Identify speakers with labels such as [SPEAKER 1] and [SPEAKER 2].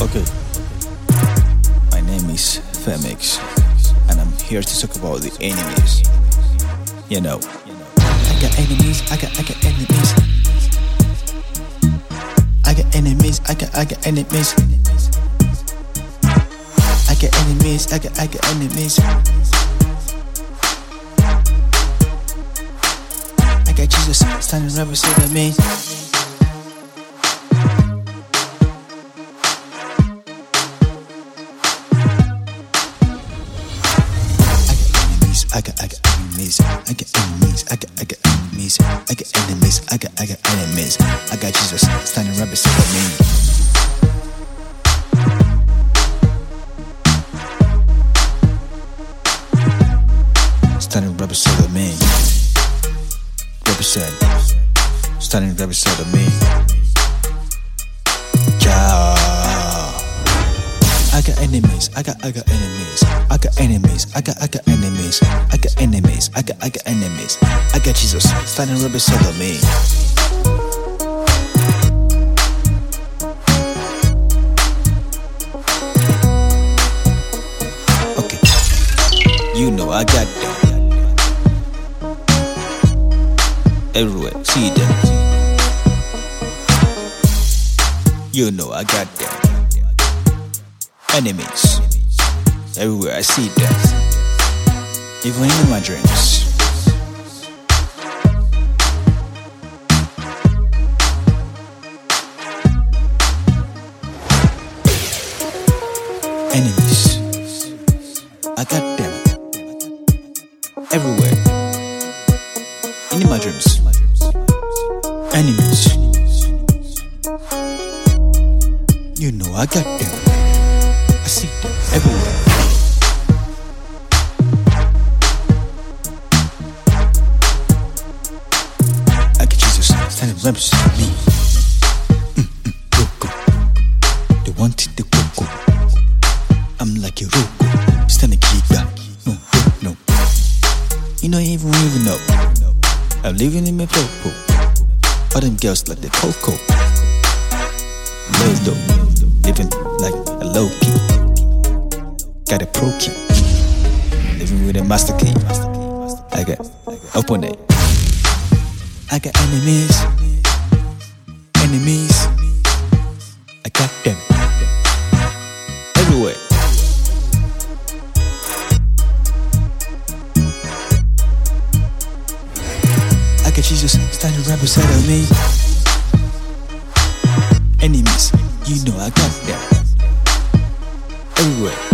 [SPEAKER 1] Okay. My name is Femix, and I'm here to talk about the enemies. You know, I got enemies. I got I got enemies. I got enemies. I got I got enemies. I got enemies. I got I got enemies. I got Jesus standing right beside me. I got, I got enemies. I got enemies. I got, I got enemies. I got enemies. I got, I got enemies. I got Jesus standing right beside me. Standing right beside me. Represent. Standing right beside me. I got enemies, I got I got enemies, I got enemies, I got I got enemies, I got enemies, I got I got enemies. I got Jesus standing right beside me. Okay, you know I got them everywhere. See them. You know I got them enemies. Everywhere I see them, even in my dreams. Enemies, I got them everywhere in my dreams. Enemies, you know I got them. Standing right beside me. Mm, mm, Roko. They wanted the coco. I'm like a Roko. Standing giga. No, no, no. You don't even even know. I'm living in my popo. All them girls like the coco. Love though. Living like a low key. Got a pro key. Living with a master key. I got open it. I got enemies. Enemies. I got them. Everywhere. I got Jesus standing right beside of me. Enemies, you know I got them everywhere.